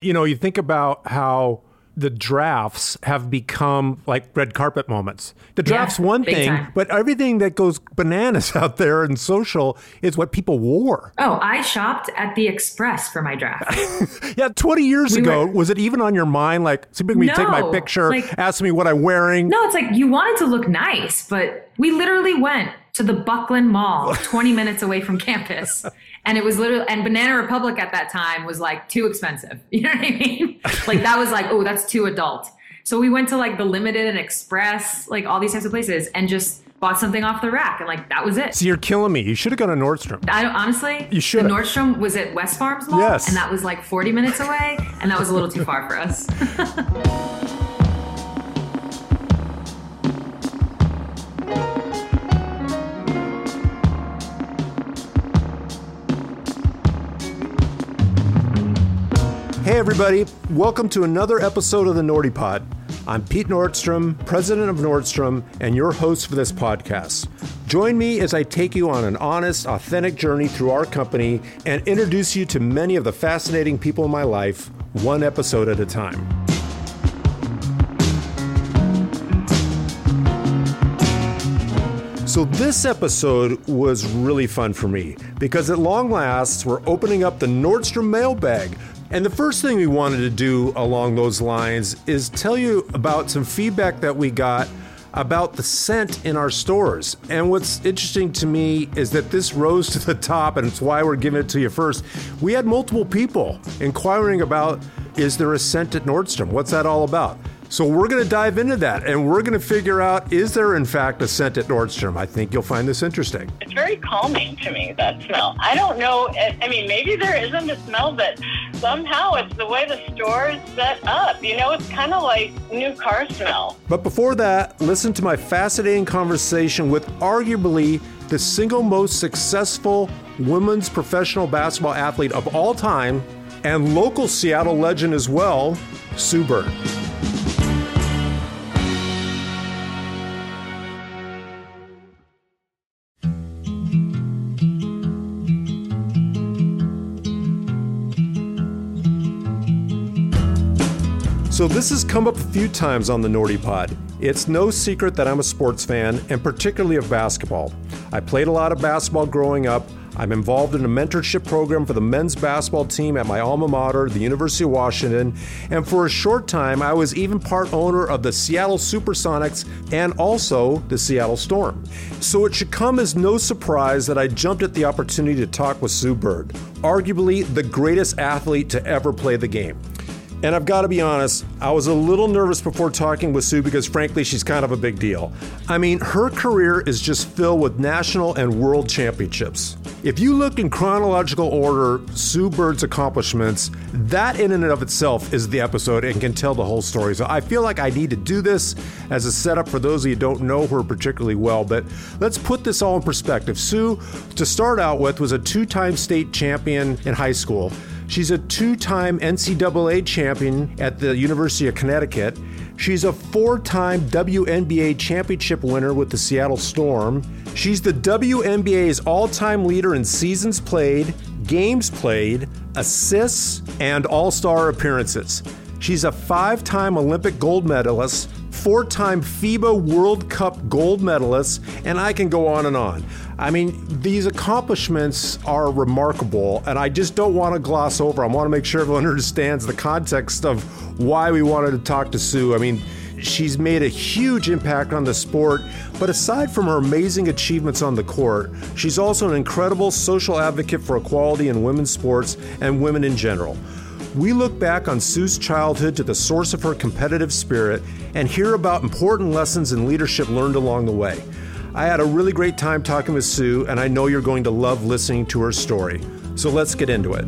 You know, you think about how the drafts have become like red carpet moments. The draft's Yeah, one thing, time. but everything that goes bananas out there in social is what people wore. Oh, I shopped at the Express for my draft. Yeah, 20 years We ago, were- was it even on your mind? Like, somebody me take my picture, like- ask me what I'm wearing. No, it's like you wanted to look nice, but we literally went to the Buckland Mall 20 minutes away from campus. And it was literally, and Banana Republic at that time was like too expensive. You know what I mean? Like that was like, oh, that's too adult. So we went to like the Limited and Express, like all these types of places, and just bought something off the rack. And like that was it. So you're killing me. You should have gone to Nordstrom. I don't, honestly, You should Nordstrom was at West Farms Mall, Yes. and that was like 40 minutes away, and that was a little too far for us. Hey, everybody. Welcome to another episode of the Nordy Pod. I'm Pete Nordstrom, president of Nordstrom, and your host for this podcast. Join me as I take you on an honest, authentic journey through our company and introduce you to many of the fascinating people in my life, one episode at a time. So, this episode was really fun for me because at long last, we're opening up the Nordstrom mailbag. And the first thing we wanted to do along those lines is tell you about some feedback that we got about the scent in our stores. And what's interesting to me is that this rose to the top, and it's why we're giving it to you first. We had multiple people inquiring about is there a scent at Nordstrom? What's that all about? So we're going to dive into that and we're going to figure out is there in fact a scent at Nordstrom? I think you'll find this interesting. It's very calming to me, that smell. I don't know. I mean, maybe there isn't a smell, but somehow it's the way the store is set up. You know, it's kind of like new car smell. But before that, listen to my fascinating conversation with arguably the single most successful women's professional basketball athlete of all time and local Seattle legend as well, Sue Bird. This has come up a few times on the Nordy Pod. It's no secret that I'm a sports fan, and particularly of basketball. I played a lot of basketball growing up. I'm involved in a mentorship program for the men's basketball team at my alma mater, the University of Washington, and for a short time, I was even part owner of the Seattle Supersonics and also the Seattle Storm. So it should come as no surprise that I jumped at the opportunity to talk with Sue Bird, arguably the greatest athlete to ever play the game. And I've got to be honest, I was a little nervous before talking with Sue because, frankly, she's kind of a big deal. I mean, her career is just filled with national and world championships. If you look in chronological order, Sue Bird's accomplishments, that in and of itself is the episode and can tell the whole story. So I feel like I need to do this as a setup for those of you who don't know her particularly well. But let's put this all in perspective. Sue, to start out with, was a two time state champion in high school. She's a two time NCAA champion at the University of Connecticut. She's a four time WNBA championship winner with the Seattle Storm. She's the WNBA's all time leader in seasons played, games played, assists, and all star appearances. She's a five time Olympic gold medalist, four time FIBA World Cup gold medalist, and I can go on and on. I mean, these accomplishments are remarkable, and I just don't want to gloss over. I want to make sure everyone understands the context of why we wanted to talk to Sue. I mean, she's made a huge impact on the sport, but aside from her amazing achievements on the court, she's also an incredible social advocate for equality in women's sports and women in general. We look back on Sue's childhood to the source of her competitive spirit and hear about important lessons in leadership learned along the way. I had a really great time talking with Sue, and I know you're going to love listening to her story. So let's get into it.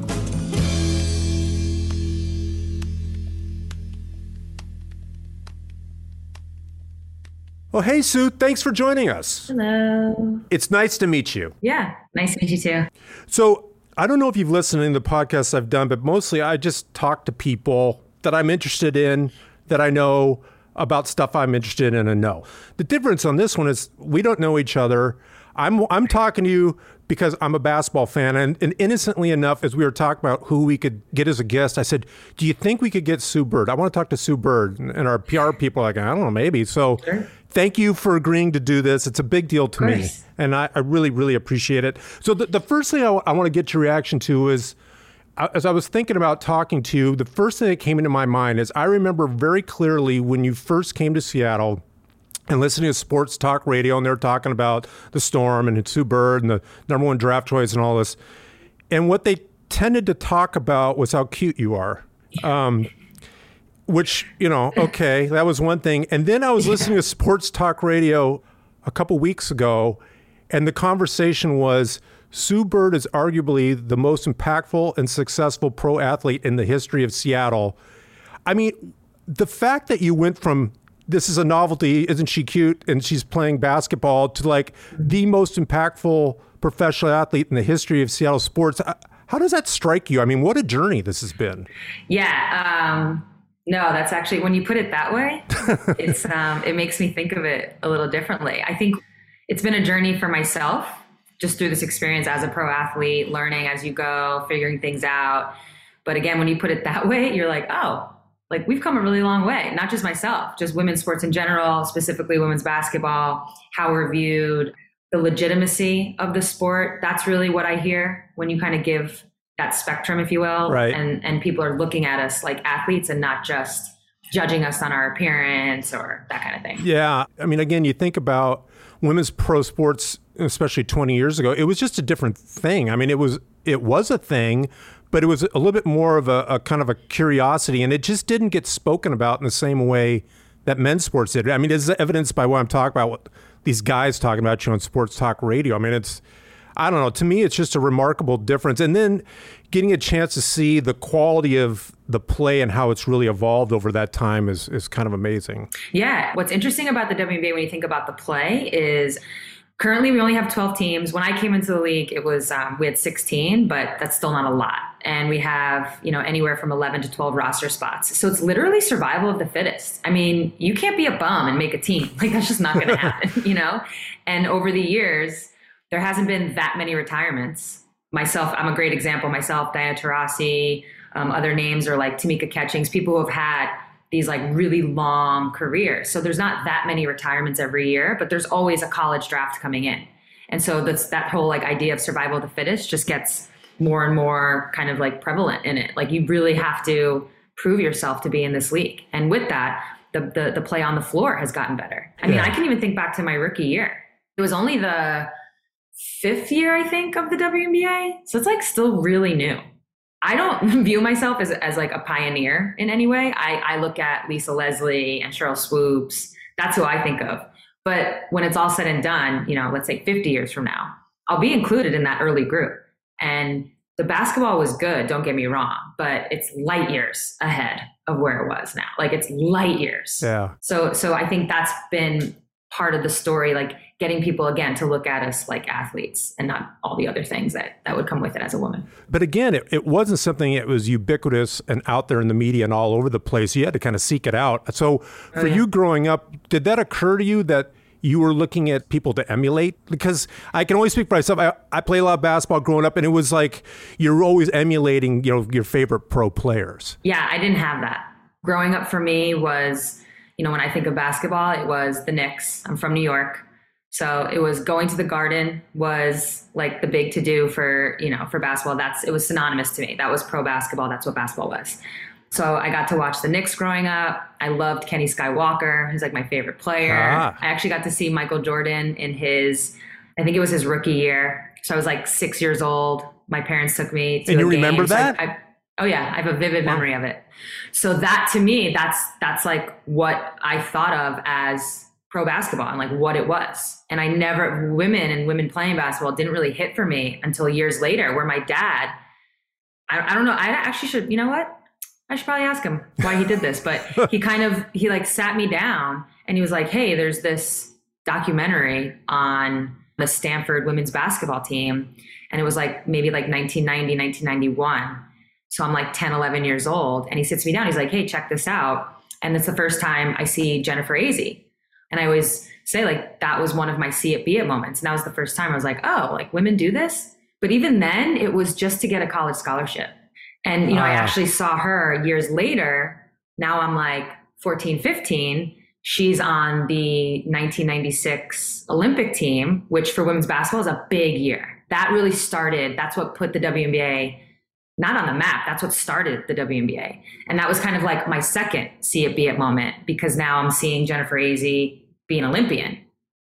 Oh, hey, Sue, thanks for joining us. Hello. It's nice to meet you. Yeah, nice to meet you too. So, I don't know if you've listened to the podcasts I've done, but mostly I just talk to people that I'm interested in, that I know about stuff I'm interested in and know. The difference on this one is we don't know each other. I'm I'm talking to you because I'm a basketball fan. And, and, innocently enough, as we were talking about who we could get as a guest, I said, Do you think we could get Sue Bird? I want to talk to Sue Bird. And our PR people are like, I don't know, maybe. So sure. Thank you for agreeing to do this. It's a big deal to me. And I, I, really, really appreciate it. So the, the first thing I, I want to get your reaction to is, as I was thinking about talking to you, the first thing that came into my mind is I remember very clearly when you first came to Seattle and listening to sports talk radio, and they're talking about the storm and Sue Bird and the number one draft choice and all this. And what they tended to talk about was how cute you are. Um, which, you know, okay, that was one thing. And then I was listening to sports talk radio a couple weeks ago, and the conversation was Sue Bird is arguably the most impactful and successful pro athlete in the history of Seattle. I mean, the fact that you went from this is a novelty, isn't she cute? And she's playing basketball to like the most impactful professional athlete in the history of Seattle sports. Uh, how does that strike you? I mean, what a journey this has been. Yeah. Um, no, that's actually when you put it that way, it's um, it makes me think of it a little differently. I think it's been a journey for myself just through this experience as a pro athlete, learning as you go, figuring things out. But again, when you put it that way, you're like, oh, like we've come a really long way, not just myself, just women's sports in general, specifically women's basketball, how we're viewed, the legitimacy of the sport. That's really what I hear when you kind of give that spectrum, if you will. Right. And and people are looking at us like athletes and not just judging us on our appearance or that kind of thing. Yeah. I mean, again, you think about women's pro sports, especially 20 years ago, it was just a different thing. I mean, it was it was a thing, but it was a little bit more of a, a, kind of a curiosity, and it just didn't get spoken about in the same way that men's sports did. I mean, it's evidenced by what I'm talking about. What these guys talking about you on sports talk radio. I mean, it's I don't know. To me, it's just a remarkable difference, and then getting a chance to see the quality of the play and how it's really evolved over that time is is kind of amazing. Yeah, what's interesting about the WNBA when you think about the play is currently we only have 12 teams. When i came into the league it was um, we had 16 but that's still not a lot. And we have you know anywhere from 11 to 12 roster spots. So it's literally survival of the fittest. I mean you can't be a bum and make a team. Like that's just not going to happen you know? And over the years there hasn't been that many retirements myself i'm a great example myself diana taurasi um, other names are like tamika catchings people who have had these like really long careers. So there's not that many retirements every year, but there's always a college draft coming in. And so that's that whole like idea of survival of the fittest just gets more and more kind of like prevalent in it. Like you really have to prove yourself to be in this league. And with that, the the, the play on the floor has gotten better. I mean, I can even think back to my rookie year. It was only the fifth year, I think, of the WNBA. So it's like still really new. I don't view myself as, as like a pioneer in any way. I, I look at Lisa Leslie and Cheryl Swoopes. That's who I think of. But when it's all said and done, you know, let's say 50 years from now, I'll be included in that early group. And the basketball was good, don't get me wrong, but it's light years ahead of where it was now. Like it's light years. Yeah. So so I think that's been part of the story, like getting people again to look at us like athletes and not all the other things that, that would come with it as a woman. But again, it, it wasn't something that was ubiquitous and out there in the media and all over the place. You had to kind of seek it out. So oh, for oh, yeah. you growing up, did that occur to you that you were looking at people to emulate? Because I can only speak for myself. I, I play a lot of basketball growing up, and it was like you're always emulating, you know, your favorite pro players. Yeah, I didn't have that. Growing up for me was, you know, when I think of basketball, it was the Knicks. I'm from New York. So it was going to the garden was like the big to do for, you know, for basketball. That's it was synonymous to me. That was pro basketball. That's what basketball was. So I got to watch the Knicks growing up. I loved Kenny Skywalker. He's like my favorite player. Ah. I actually got to see Michael Jordan in his, I think it was his rookie year. So I was like six years old. My parents took me to And you game. remember that? I, I, oh yeah, I have a vivid memory of it. So that to me, that's that's like what I thought of as pro basketball and like what it was. And I never, women and women playing basketball didn't really hit for me until years later, where my dad, I, I don't know, I actually should, you know what? I should probably ask him why he did this, but he kind of, he like sat me down and he was like, hey, there's this documentary on the Stanford women's basketball team. And it was like maybe like 1990, 1991. So I'm like 10, 11 years old. And he sits me down. He's like, hey, check this out. And it's the first time I see Jennifer Azzi and I always say like that was one of my see it be it moments. And that was the first time I was like, oh, like women do this. But even then, it was just to get a college scholarship. And, you know, oh, I actually saw her years later. Now I'm like 14, 15. She's on the 1996 Olympic team, which for women's basketball is a big year. That really started, that's what put the WNBA not on the map. That's what started the WNBA. And that was kind of like my second see it be it moment because now I'm seeing Jennifer Azzi be an Olympian.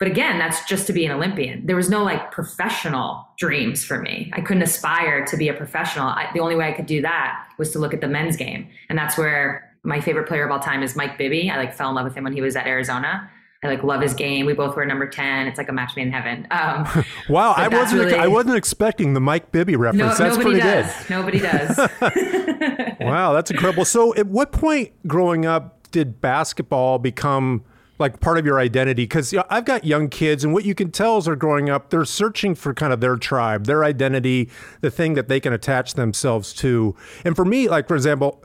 But again, that's just to be an Olympian. There was no like professional dreams for me. I couldn't aspire to be a professional. I, the only way I could do that was to look at the men's game. And that's where my favorite player of all time is Mike Bibby. I like fell in love with him when he was at Arizona. I like love his game. We both were number ten. It's like a match made in heaven. Um, wow, I wasn't really, I wasn't expecting the Mike Bibby reference. No, that's pretty does. good. Nobody does. wow, that's incredible. So, at what point growing up did basketball become like part of your identity? Because you know, I've got young kids, and what you can tell as they're growing up, they're searching for kind of their tribe, their identity, the thing that they can attach themselves to. And for me, like for example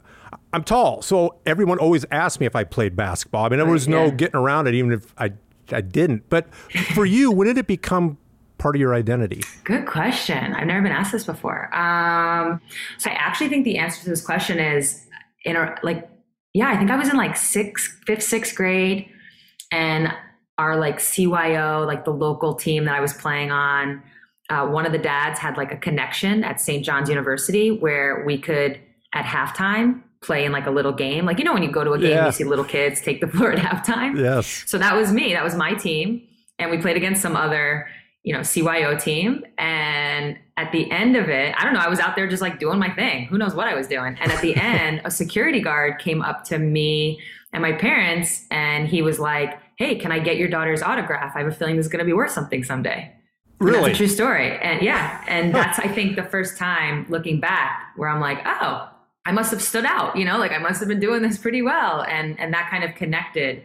I'm tall, so everyone always asked me if I played basketball. I mean, there was no yeah. getting around it, even if I I didn't. But for you, when did it become part of your identity? Good question. I've never been asked this before. Um, so I actually think the answer to this question is in our like, yeah, I think I was in like sixth, fifth, sixth grade, and our like CYO, like the local team that I was playing on. Uh, one of the dads had like a connection at St. John's University where we could at halftime play in like a little game. Like, you know, when you go to a game, yeah. you see little kids take the floor at halftime. Yes. So that was me. That was my team. And we played against some other, you know, CYO team. And at the end of it, I don't know, I was out there just like doing my thing. Who knows what I was doing. And at the end, a security guard came up to me and my parents and he was like, Hey, can I get your daughter's autograph? I have a feeling this is going to be worth something someday. Really? And that's a true story. And yeah. And that's, I think, the first time looking back where I'm like, oh, I must have stood out, you know, like I must have been doing this pretty well. And and that kind of connected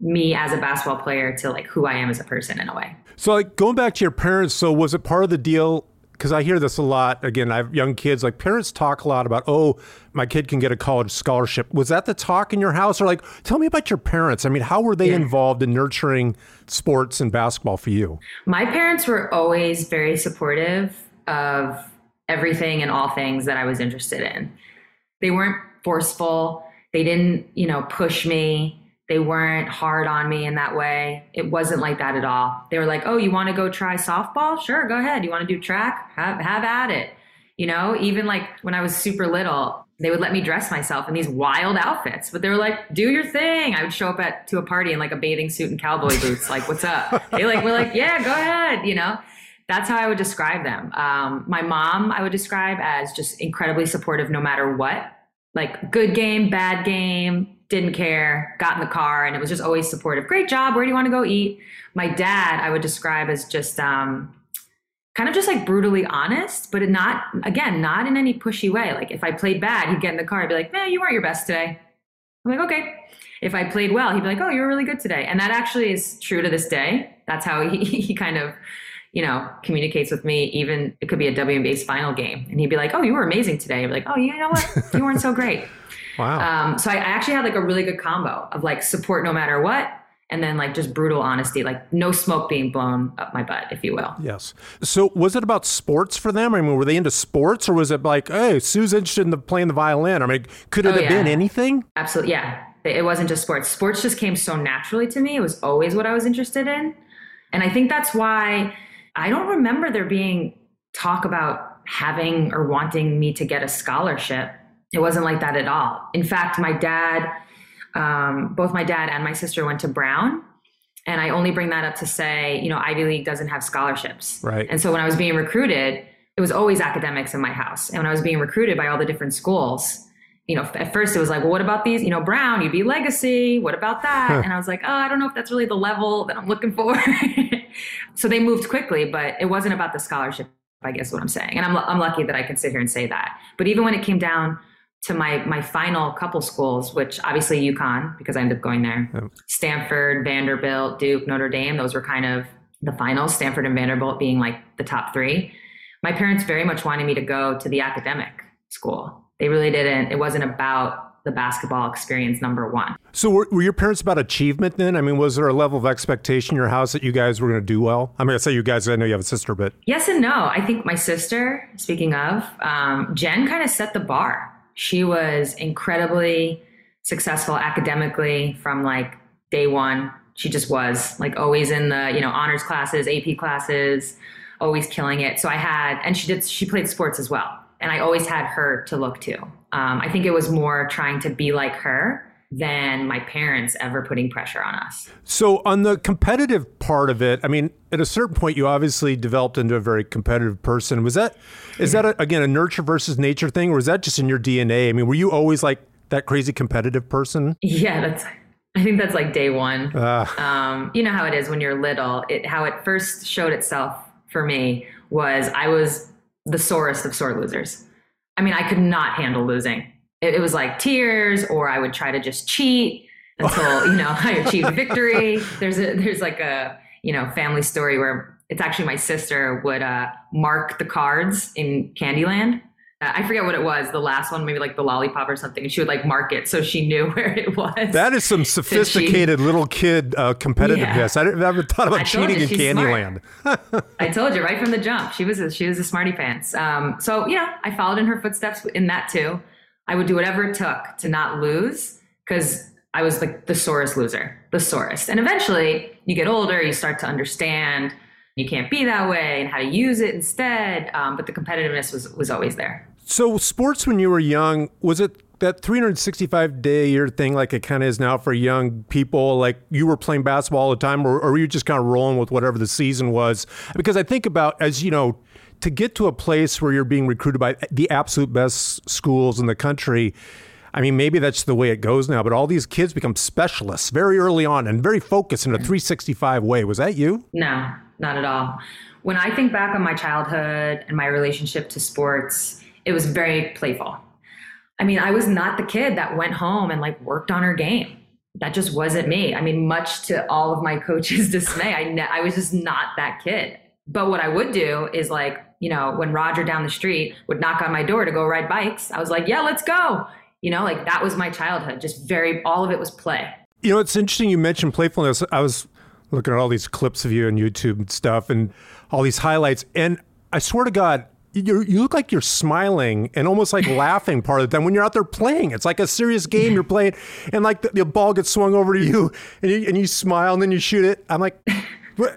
me as a basketball player to like who I am as a person in a way. So like going back to your parents, so was it part of the deal because I hear this a lot. Again, I have young kids. Like parents talk a lot about, oh, my kid can get a college scholarship. Was that the talk in your house, or like, tell me about your parents? I mean, how were they yeah. involved in nurturing sports and basketball for you? My parents were always very supportive of everything and all things that I was interested in. They weren't forceful. They didn't, you know, push me. They weren't hard on me in that way. It wasn't like that at all. They were like, "Oh, you want to go try softball? Sure, go ahead. You want to do track? Have have at it." You know, even like when I was super little, they would let me dress myself in these wild outfits, but they were like, "Do your thing." I would show up at to a party in like a bathing suit and cowboy boots. like, "What's up?" They like were like, "Yeah, go ahead." You know, that's how I would describe them. Um, my mom, I would describe as just incredibly supportive no matter what. Like good game, bad game, didn't care, got in the car, and it was just always supportive. Great job. Where do you want to go eat? My dad, I would describe as just um, kind of just like brutally honest, but not, again, not in any pushy way. Like if I played bad, he'd get in the car, I'd be like, man, you weren't your best today. I'm like, okay. If I played well, he'd be like, oh, you were really good today. And that actually is true to this day. That's how he, he kind of you know, communicates with me, even it could be a WNBA's final game. And he'd be like, Oh, you were amazing today. I'd be like, Oh, you know what? You weren't so great. wow. Um, so I actually had like a really good combo of like support no matter what. And then like just brutal honesty, like no smoke being blown up my butt, if you will. Yes. So was it about sports for them? I mean, were they into sports or was it like, hey, Sue's interested in the, playing the violin? I mean, could it oh, have yeah. been anything? Absolutely. Yeah. It wasn't just sports. Sports just came so naturally to me. It was always what I was interested in. And I think that's why I don't remember there being talk about having or wanting me to get a scholarship. It wasn't like that at all. In fact, my dad, um, both my dad and my sister went to Brown. And I only bring that up to say, you know, Ivy League doesn't have scholarships. Right. And so when I was being recruited, it was always academics in my house. And when I was being recruited by all the different schools, you know, at first it was like, well, what about these? You know, Brown, you'd be Legacy. What about that? and I was like, oh, I don't know if that's really the level that I'm looking for. so they moved quickly, but it wasn't about the scholarship. I guess what I'm saying, and I'm I'm lucky that I can sit here and say that. But even when it came down to my my final couple schools, which obviously UConn because I ended up going there, Stanford, Vanderbilt, Duke, Notre Dame. Those were kind of the finals. Stanford and Vanderbilt being like the top three. My parents very much wanted me to go to the academic school they really didn't. It wasn't about the basketball experience number one. So were, were, your parents about achievement then? I mean, was there a level of expectation in your house that you guys were going to do well? I mean, I say you guys, I know you have a sister, but. Yes and no. I think my sister, speaking of, um, Jen kind of set the bar. She was incredibly successful academically from like day one. She just was like always in the, you know, honors classes, AP classes, always killing it. So I had, and she did, she played sports as well. And I always had her to look to. Um, I think it was more trying to be like her than my parents ever putting pressure on us. So, on the competitive part of it, I mean, at a certain point, you obviously developed into a very competitive person. Was that, is that a, again a nurture versus nature thing, or was that just in your DNA? I mean, were you always like that crazy competitive person? Yeah, that's. I think that's like day one. Uh. Um, you know how it is when you're little. It how it first showed itself for me was I was the sorest of sore losers. I mean, I could not handle losing. It, it was like tears, or I would try to just cheat until you know I achieved victory. There's a there's like a you know family story where it's actually my sister would uh, mark the cards in Candyland I forget what it was, the last one, maybe like the lollipop or something. And she would like mark it so she knew where it was. That is some sophisticated she, little kid uh, competitiveness. Yeah. I never thought about cheating in Candyland. I told you right from the jump. She was a, she was a smarty pants. Um, so you know, I followed in her footsteps in that too. I would do whatever it took to not lose because I was like the sorest loser, the sorest. And eventually, you get older, you start to understand you can't be that way and how to use it instead. Um, but the competitiveness was was always there. So, sports when you were young, was it that 365 day a year thing like it kind of is now for young people? Like you were playing basketball all the time, or, or were you just kind of rolling with whatever the season was? Because I think about, as you know, to get to a place where you're being recruited by the absolute best schools in the country. I mean, maybe that's the way it goes now, but all these kids become specialists very early on and very focused in a 365 way. Was that you? No, not at all. When I think back on my childhood and my relationship to sports, it was very playful. I mean, I was not the kid that went home and like worked on her game. That just wasn't me. I mean, much to all of my coaches' dismay, I ne- I was just not that kid. But what I would do is like, you know, when Roger down the street would knock on my door to go ride bikes, I was like, yeah, let's go. You know, like that was my childhood. Just very, all of it was play. You know, it's interesting you mentioned playfulness. I was looking at all these clips of you on YouTube and stuff and all these highlights. And I swear to God, you you look like you're smiling and almost like laughing part of the time when you're out there playing. It's like a serious game you're playing, and like the, the ball gets swung over to you, and you, and you smile, and then you shoot it. I'm like, what,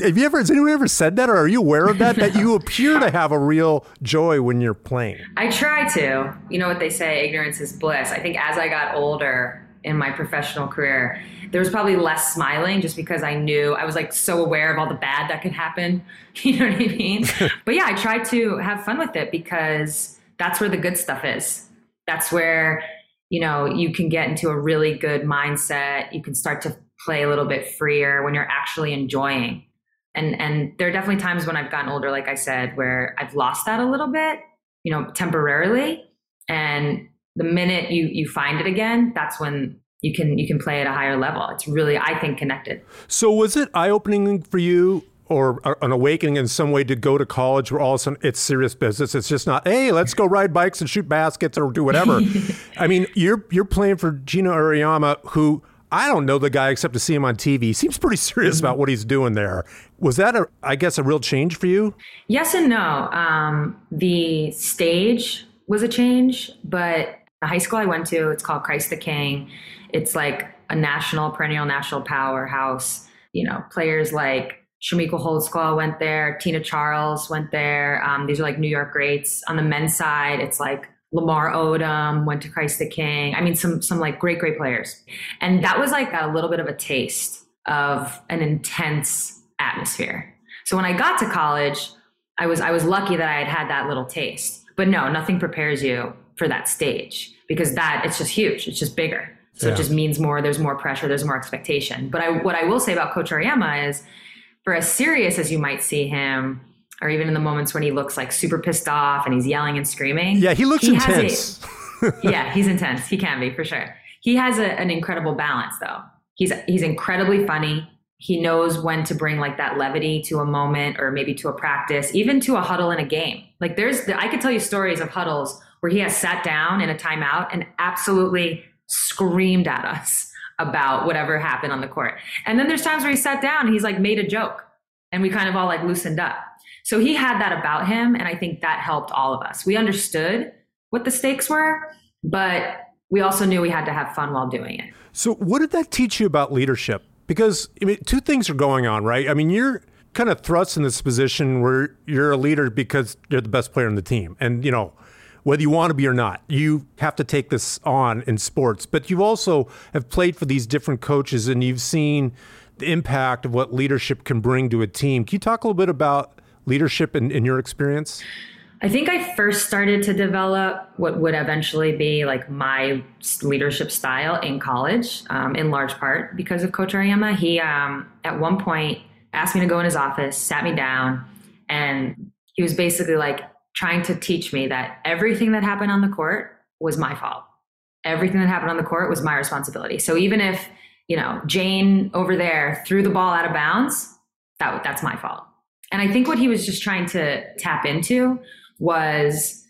have you ever? Has anyone ever said that, or are you aware of that? That you appear to have a real joy when you're playing. I try to. You know what they say: ignorance is bliss. I think as I got older in my professional career there was probably less smiling just because I knew I was like so aware of all the bad that could happen. You know what I mean? but yeah, I tried to have fun with it because that's where the good stuff is. That's where, you know, you can get into a really good mindset. You can start to play a little bit freer when you're actually enjoying. And and there are definitely times when I've gotten older, like I said, where I've lost that a little bit, you know, temporarily. And the minute you you find it again, that's when you can you can play at a higher level. It's really I think connected. So was it eye opening for you? Or an awakening in some way to go to college where all of a sudden it's serious business. It's just not, hey, let's go ride bikes and shoot baskets or do whatever. I mean, you're you're playing for Geno Auriemma, who I don't know the guy except to see him on TV. He seems pretty serious mm-hmm. about what he's doing there. Was that, a, I guess, a real change for you? Yes and no. Um, the stage was a change, but the high school I went to, it's called Christ the King. It's like a national, perennial national powerhouse. You know, players like Chamique Holdsclaw went there, Tina Charles went there. Um, these are like New York greats. On the men's side, it's like Lamar Odom went to Christ the King. I mean, some some like great, great players. And that was like a little bit of a taste of an intense atmosphere. So when I got to college, I was I was lucky that I had had that little taste. But no, nothing prepares you for that stage because that it's just huge. It's just bigger. So yeah. it just means more. There's more pressure. There's more expectation. But I, what I will say about Coach Auriemma is, for as serious as you might see him, or even in the moments when he looks like super pissed off and he's yelling and screaming. Yeah, he looks he intense. A, yeah, he's intense. He can be for sure. He has a, an incredible balance though. He's he's incredibly funny. He knows when to bring like that levity to a moment or maybe to a practice, even to a huddle in a game. Like there's I could tell you stories of huddles where he has sat down in a timeout and absolutely screamed at us about whatever happened on the court. And then there's times where he sat down and he's like made a joke and we kind of all like loosened up. So he had that about him. And I think that helped all of us. We understood what the stakes were, but we also knew we had to have fun while doing it. So, what did that teach you about leadership? Because I mean, two things are going on, right? I mean, you're kind of thrust in this position where you're a leader because you're the best player in the team, and you know whether you want to be or not, you have to take this on in sports. But you also have played for these different coaches, and you've seen the impact of what leadership can bring to a team. Can you talk a little bit about leadership in, in your experience? I think I first started to develop what would eventually be like my leadership style in college, um, in large part because of Coach Auriemma. He, um, at one point, asked me to go in his office, sat me down, and he was basically like trying to teach me that everything that happened on the court was my fault. Everything that happened on the court was my responsibility. So even if, you know, Jane over there threw the ball out of bounds, that, that's my fault. And I think what he was just trying to tap into was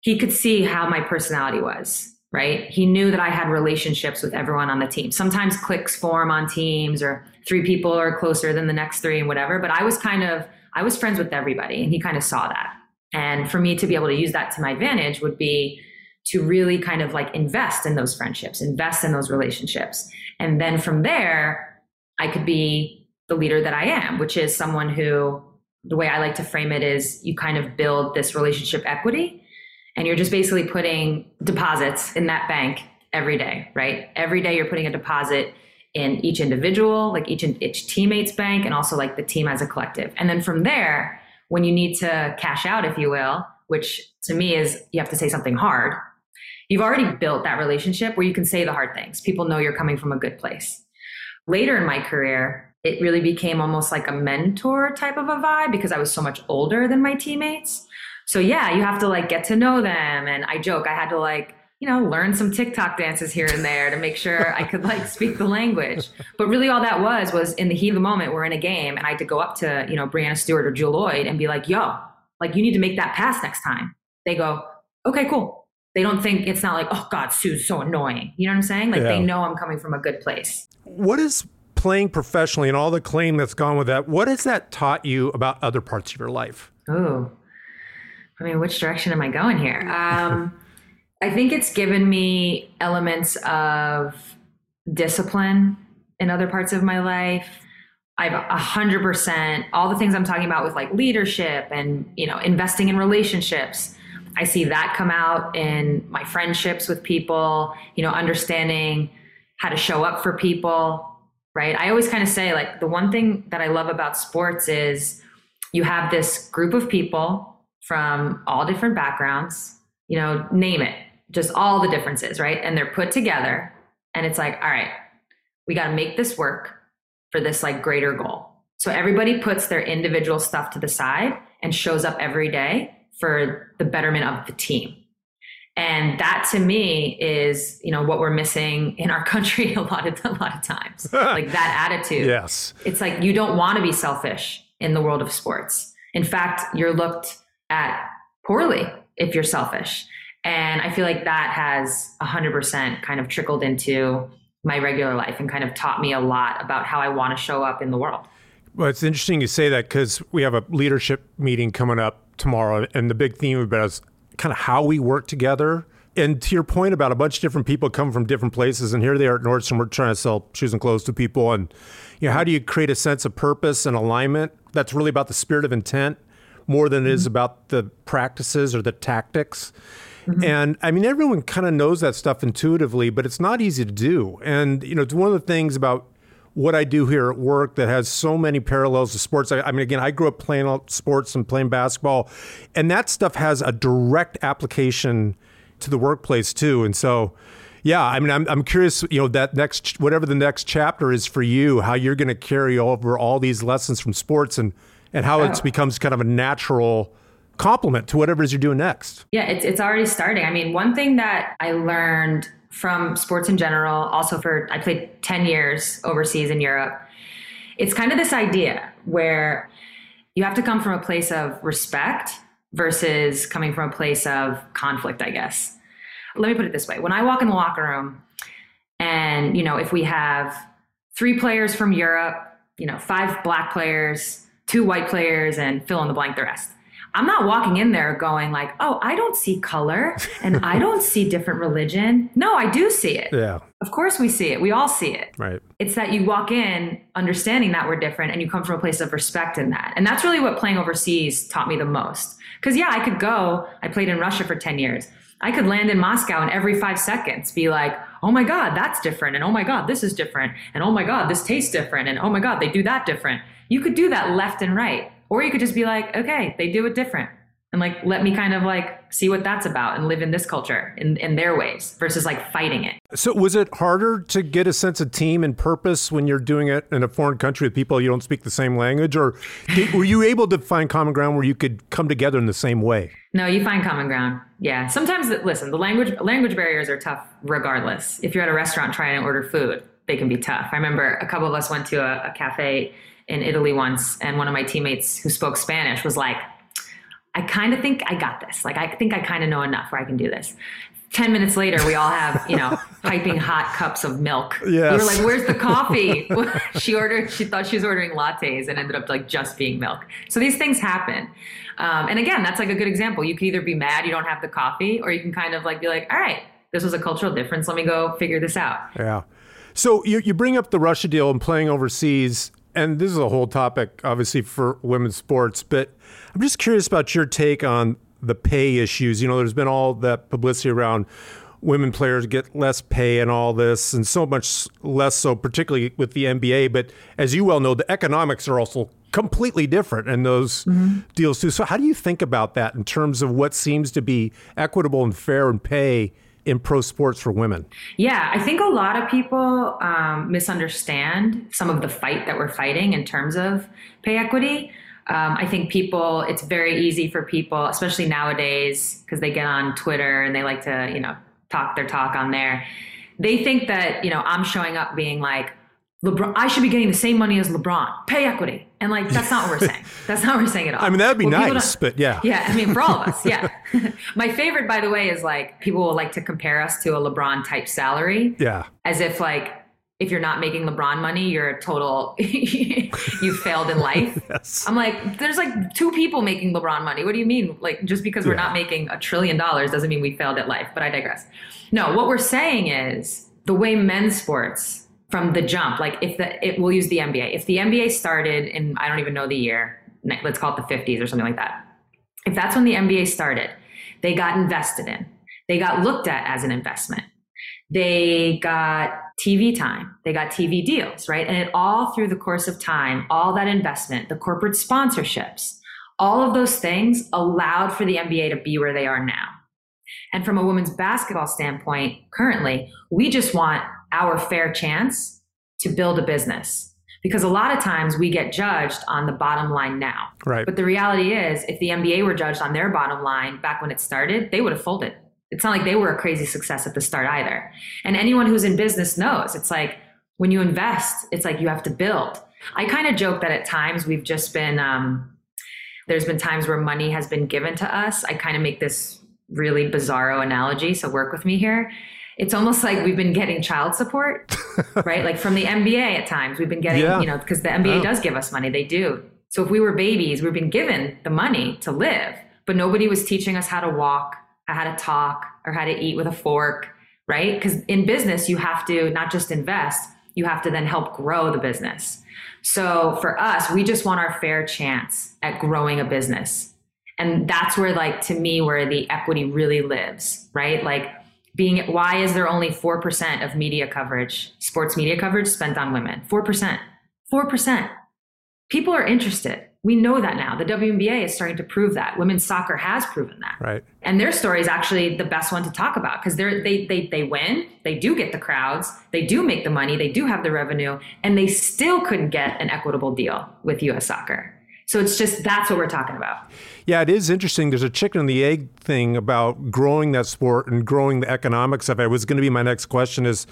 he could see how my personality was, right? He knew that I had relationships with everyone on the team. Sometimes cliques form on teams or three people are closer than the next three and whatever, but I was kind of I was friends with everybody and he kind of saw that. And for me to be able to use that to my advantage would be to really kind of like invest in those friendships, invest in those relationships. And then from there, I could be the leader that I am, which is someone who the way I like to frame it is you kind of build this relationship equity and you're just basically putting deposits in that bank every day, right? Every day you're putting a deposit in each individual, like each each teammate's bank and also like the team as a collective. And then from there, when you need to cash out if you will, which to me is you have to say something hard, you've already built that relationship where you can say the hard things. People know you're coming from a good place. Later in my career, it really became almost like a mentor type of a vibe because I was so much older than my teammates. So yeah, you have to like get to know them. And I joke, I had to like, you know, learn some TikTok dances here and there to make sure I could like speak the language. But really all that was was in the heat of the moment, we're in a game and I had to go up to, you know, Breanna Stewart or Jewell Lloyd and be like, yo, like you need to make that pass next time. They go, okay, cool. They don't think it's not like, oh God, Sue's so annoying. You know what I'm saying? Like yeah. they know I'm coming from a good place. What is playing professionally and all the claim that's gone with that, what has that taught you about other parts of your life? Oh, I mean, which direction am I going here? Um, I think it's given me elements of discipline in other parts of my life. I've a hundred percent all the things I'm talking about with like leadership and you know investing in relationships. I see that come out in my friendships with people. You know, understanding how to show up for people, right? I always kind of say, like, the one thing that I love about sports is you have this group of people from all different backgrounds, you know, name it, just all the differences, right? And they're put together. And it's like, all right, we got to make this work for this like greater goal. So everybody puts their individual stuff to the side and shows up every day for the betterment of the team and that to me is you know what we're missing in our country a lot of a lot of times like that attitude yes it's like you don't want to be selfish in the world of sports in fact you're looked at poorly if you're selfish and i feel like that has 100% kind of trickled into my regular life and kind of taught me a lot about how i want to show up in the world well it's interesting you say that because we have a leadership meeting coming up tomorrow and the big theme about is kind of how we work together. And to your point about a bunch of different people come from different places, and here they are at Nordstrom, we're trying to sell shoes and clothes to people. And you know, how do you create a sense of purpose and alignment? That's really about the spirit of intent more than it is mm-hmm. about the practices or the tactics. Mm-hmm. And I mean, everyone kind of knows that stuff intuitively, but it's not easy to do. And you know, it's one of the things about what I do here at work that has so many parallels to sports. I, I, mean, again, I grew up playing sports and playing basketball, and that stuff has a direct application to the workplace too. And so, yeah, I mean, I'm, I'm curious, you know, that next, whatever the next chapter is for you, how you're going to carry over all these lessons from sports and, and how it becomes kind of a natural complement to whatever it is you're doing next. Yeah, it's, it's already starting. I mean, one thing that I learned from sports in general, also for I played 10 years overseas in Europe. It's kind of this idea where you have to come from a place of respect versus coming from a place of conflict, I guess. Let me put it this way. When I walk in the locker room and, you know, if we have three players from Europe, you know, five black players, two white players, and fill in the blank the rest. I'm not walking in there going like, "Oh, I don't see color and I don't see different religion." No, I do see it. Yeah. Of course we see it. We all see it. Right. It's that you walk in understanding that we're different and you come from a place of respect in that. And that's really what playing overseas taught me the most. Cuz yeah, I could go, I played in Russia for 10 years. I could land in Moscow and every 5 seconds be like, "Oh my god, that's different." And "Oh my god, this is different." And "Oh my god, this tastes different." And "Oh my god, they do that different." You could do that left and right. Or you could just be like, okay, they do it different. And like, let me kind of like see what that's about and live in this culture in, in their ways versus like fighting it. So, was it harder to get a sense of team and purpose when you're doing it in a foreign country with people you don't speak the same language? Or did, were you able to find common ground where you could come together in the same way? No, you find common ground. Yeah. Sometimes, listen, the language language barriers are tough regardless. If you're at a restaurant trying to order food, they can be tough. I remember a couple of us went to a, a cafe in Italy once, and one of my teammates who spoke Spanish was like, I kind of think I got this. Like, I think I kind of know enough where I can do this. 10 minutes later, we all have, you know, piping hot cups of milk. Yes. We were like, where's the coffee? she ordered, she thought she was ordering lattes and ended up like just being milk. So these things happen. Um, and again, that's like a good example. You can either be mad you don't have the coffee, or you can kind of like be like, all right, this was a cultural difference. Let me go figure this out. Yeah. So you, you bring up the Russia deal and playing overseas and this is a whole topic, obviously, for women's sports, but I'm just curious about your take on the pay issues. You know, there's been all that publicity around women players get less pay and all this, and so much less so, particularly with the NBA. But as you well know, the economics are also completely different in those mm-hmm. deals too. So, how do you think about that in terms of what seems to be equitable and fair in pay in pro sports for women? Yeah, I think a lot of people um, misunderstand some of the fight that we're fighting in terms of pay equity. Um, I think people, it's very easy for people, especially nowadays, because they get on Twitter and they like to, you know, talk their talk on there. They think that, you know, I'm showing up being like, LeBron, I should be getting the same money as LeBron, pay equity. And like, that's not what we're saying. That's not what we're saying at all. I mean, that would be well, nice, but yeah. Yeah. I mean, for all of us. Yeah. My favorite, by the way, is like people will like to compare us to a LeBron type salary. Yeah. As if like, if you're not making LeBron money, you're a total, you failed in life. yes. I'm like, there's like two people making LeBron money. What do you mean? Like, just because we're yeah. not making a trillion dollars doesn't mean we failed at life, but I digress. No, what we're saying is the way men's sports from the jump. Like if the it, we'll use the NBA. If the NBA started in I don't even know the year, let's call it the 50s or something like that. If that's when the NBA started, they got invested in. They got looked at as an investment. They got TV time. They got TV deals, right? And it all through the course of time, all that investment, the corporate sponsorships, all of those things allowed for the NBA to be where they are now. And from a women's basketball standpoint, currently, we just want our fair chance to build a business. Because a lot of times we get judged on the bottom line now. Right. But the reality is, if the NBA were judged on their bottom line back when it started, they would have folded. It's not like they were a crazy success at the start either. And anyone who's in business knows it's like when you invest, it's like you have to build. I kind of joke that at times we've just been, um, there's been times where money has been given to us. I kind of make this really bizarro analogy, so work with me here it's almost like we've been getting child support, right? like from the NBA at times, we've been getting, yeah. you know, because the NBA does give us money. They do. So if we were babies, we've been given the money to live, but nobody was teaching us how to walk, how to talk, or how to eat with a fork, right? Because in business, you have to not just invest, you have to then help grow the business. So for us, we just want our fair chance at growing a business. And that's where, like, to me, where the equity really lives, right? Like, being why is there only 4% of media coverage sports media coverage spent on women? 4% 4% people are interested. We know that now. The WNBA is starting to prove that. Women's soccer has proven that. Right. And their story is actually the best one to talk about because they're they, they they win they do get the crowds they do make the money they do have the revenue and they still couldn't get an equitable deal with us soccer so it's just that's what we're talking about. Yeah, it is interesting. There's a chicken and the egg thing about growing that sport and growing the economics of it. it was going to be my next question is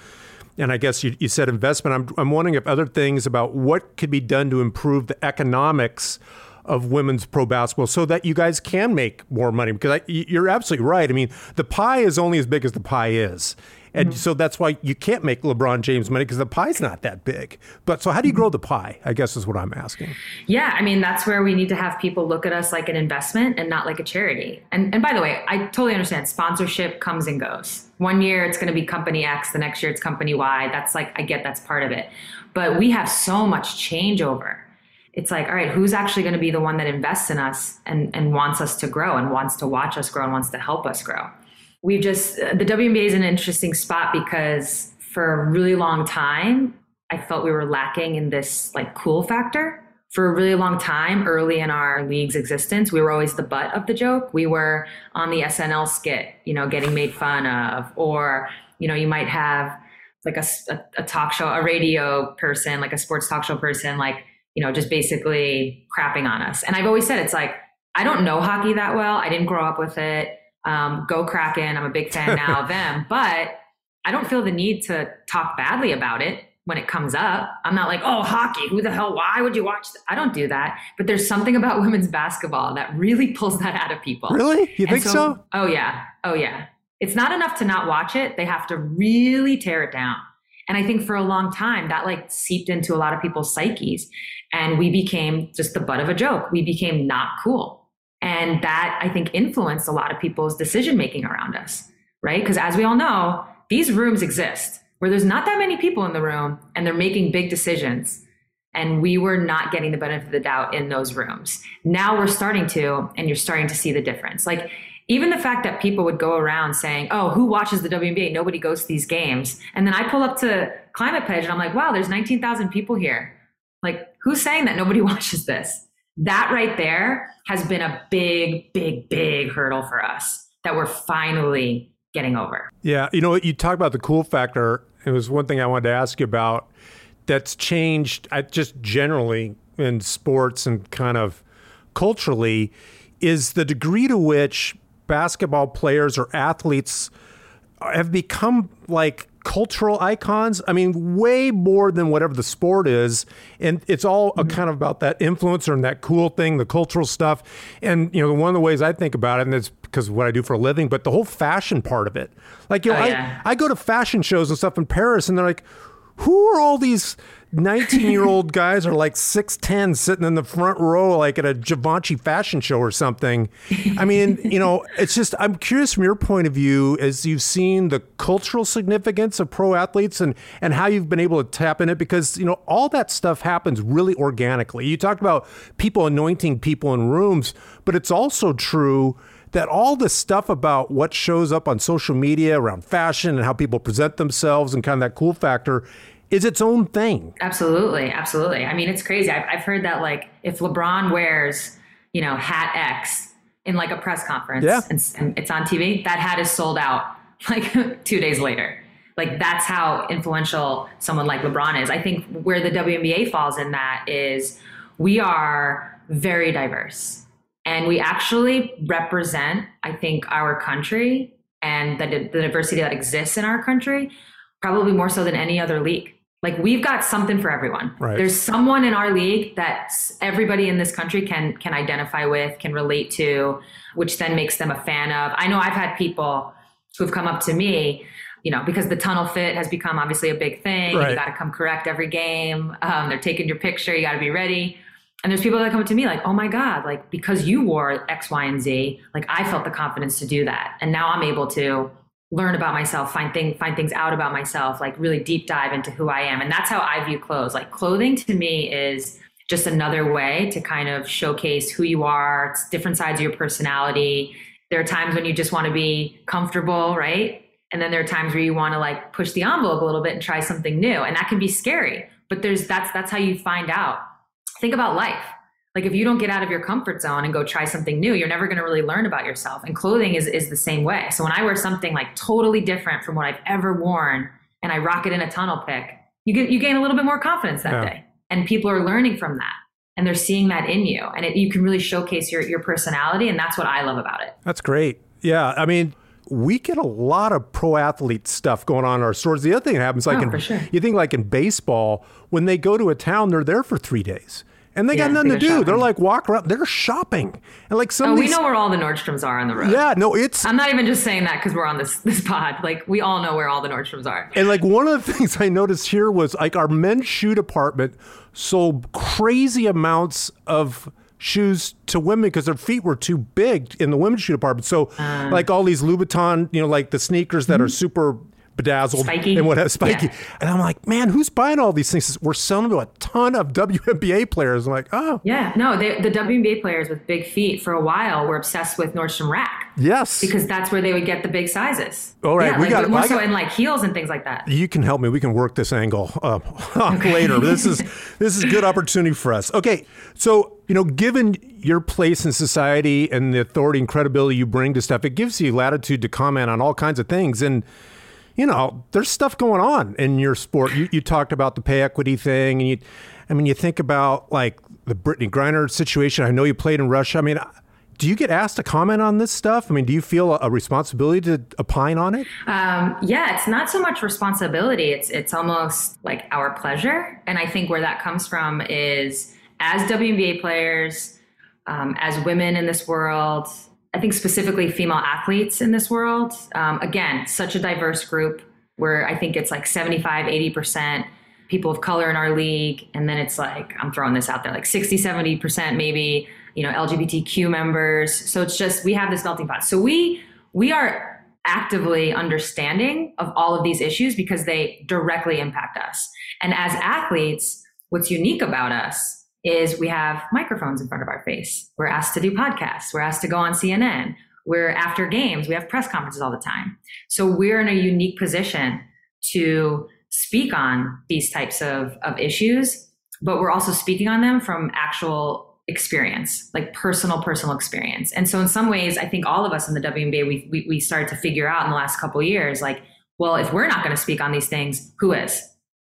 and I guess you, you said investment. I'm, I'm wondering if other things about what could be done to improve the economics of women's pro basketball so that you guys can make more money because I, you're absolutely right. I mean, the pie is only as big as the pie is. And mm-hmm. so that's why you can't make LeBron James money because the pie's not that big. But so how do you grow the pie? I guess is what I'm asking. Yeah, I mean that's where we need to have people look at us like an investment and not like a charity. And and by the way, I totally understand sponsorship comes and goes. One year it's going to be company X, the next year it's company Y. That's like I get that's part of it. But we have so much changeover it's like, all right, who's actually going to be the one that invests in us and, and wants us to grow and wants to watch us grow and wants to help us grow? We just, the WNBA is an interesting spot because for a really long time, I felt we were lacking in this like cool factor. For a really long time, early in our league's existence, we were always the butt of the joke. We were on the SNL skit, you know, getting made fun of, or, you know, you might have like a, a, talk show, a radio person, like a sports talk show person, like, you know, just basically crapping on us. And I've always said it's like, I don't know hockey that well. I didn't grow up with it. Um, go Kraken. I'm a big fan now of them, but I don't feel the need to talk badly about it when it comes up. I'm not like, oh, hockey, who the hell, why would you watch? I don't do that. But there's something about women's basketball that really pulls that out of people. Really? You and think so, so? Oh, yeah. Oh, yeah. It's not enough to not watch it. They have to really tear it down. And I think for a long time that like seeped into a lot of people's psyches. And we became just the butt of a joke. We became not cool. And that I think influenced a lot of people's decision making around us, right? Because as we all know, these rooms exist where there's not that many people in the room and they're making big decisions. And we were not getting the benefit of the doubt in those rooms. Now we're starting to, and you're starting to see the difference. Like even the fact that people would go around saying, "Oh, who watches the WNBA? Nobody goes to these games." And then I pull up to Climate Pledge and I'm like, "Wow, there's 19,000 people here." Like, who's saying that nobody watches this? That right there has been a big, big, big hurdle for us that we're finally getting over. Yeah, you know, you talk about the cool factor. It was one thing I wanted to ask you about that's changed I, just generally in sports and kind of culturally is the degree to which basketball players or athletes have become like cultural icons. I mean, way more than whatever the sport is. And it's all a mm-hmm. kind of about that influencer and that cool thing, the cultural stuff. And, you know, one of the ways I think about it, and it's because of what I do for a living, but the whole fashion part of it. Like, you know, oh, yeah. I, I go to fashion shows and stuff in Paris, and they're like, who are all these 19 year old guys are like 6'10 sitting in the front row like at a Givenchy fashion show or something. I mean, you know, it's just, I'm curious from your point of view as you've seen the cultural significance of pro athletes and, and how you've been able to tap in it because, you know, all that stuff happens really organically. You talked about people anointing people in rooms, but it's also true that all the stuff about what shows up on social media around fashion and how people present themselves and kind of that cool factor is its own thing. Absolutely, absolutely. I mean, it's crazy. I've, I've heard that like if LeBron wears, you know, hat X in like a press conference yeah. and, and it's on TV, that hat is sold out like two days later. Like that's how influential someone like LeBron is. I think where the WNBA falls in that is we are very diverse and we actually represent, I think, our country and the, the diversity that exists in our country probably more so than any other league. Like we've got something for everyone. Right. There's someone in our league that everybody in this country can can identify with, can relate to, which then makes them a fan of. I know I've had people who've come up to me, you know, because the tunnel fit has become obviously a big thing. Right. You got to come correct every game. Um, they're taking your picture. You got to be ready. And there's people that come up to me like, oh my God, like because you wore X, Y, and Z, like I felt the confidence to do that. And now I'm able to learn about myself, find thing, find things out about myself, like really deep dive into who I am. And that's how I view clothes. Like clothing to me is just another way to kind of showcase who you are. It's different sides of your personality. There are times when you just want to be comfortable, right? And then there are times where you want to like push the envelope a little bit and try something new. And that can be scary. But there's that's that's how you find out. Think about life like if you don't get out of your comfort zone and go try something new you're never going to really learn about yourself. And clothing is, is the same way. So when i wear something like totally different from what i've ever worn and i rock it in a tunnel pick you get you gain a little bit more confidence that yeah. day. And people are learning from that. And they're seeing that in you. And it, you can really showcase your, your personality. And that's what i love about it. That's great. Yeah. I mean we get a lot of pro athlete stuff going on in our stores. The other thing that happens, like oh, in, sure. you think like in baseball, when they go to a town, they're there for three days and they got nothing they to do. shopping. They're like walk around. They're shopping, and like some Oh, of we know where all the Nordstroms are on the road. yeah, no, it's I'm not even just saying that because we're on this this pod. Like we all know where all the Nordstroms are. And like one of the things I noticed here was like our men's shoe department sold crazy amounts of shoes to women because their feet were too big in the women's shoe department. So Uh. like all these Louboutin, you know, like the sneakers that are super bedazzled. Spiky. and what have spiky. Yeah. And I'm like, man, who's buying all these things? We're selling to a ton of WNBA players. I'm like, oh, Yeah, no, they, the WNBA players with big feet for a while were obsessed with Nordstrom Rack yes. because that's where they would get the big sizes. All right, yeah, we like, got- more so in like heels and things like that. you can help me. We can work this angle uh, later. This is this is a good opportunity for us. Okay, so you know, given your place in society and the authority and credibility you bring to stuff, it gives you latitude to comment on all kinds of things. And you know, there's stuff going on in your sport. You, you talked about the pay equity thing, and you, I mean, you think about like the Brittney Griner situation. I know you played in Russia. I mean. Do you get asked to comment on this stuff? I mean, do you feel a responsibility to opine on it? Um, yeah, it's not so much responsibility. It's it's almost like our pleasure. And I think where that comes from is as WNBA players, um, as women in this world, I think specifically female athletes in this world. Um, again, such a diverse group where I think it's like 75, 80% people of color in our league. And then it's like, I'm throwing this out there, like 60, 70% maybe, you know, LGBTQ members. So it's just, we have this melting pot. So we, we are actively understanding of all of these issues because they directly impact us. And as athletes, what's unique about us is we have microphones in front of our face. We're asked to do podcasts. We're asked to go on CNN. We're after games. We have press conferences all the time. So we're in a unique position to speak on these types of, of issues, but we're also speaking on them from actual experience, like personal, personal experience. And so in some ways, I think all of us in the WNBA, we, we, we started to figure out in the last couple years, like, well, if we're not going to speak on these things, who is?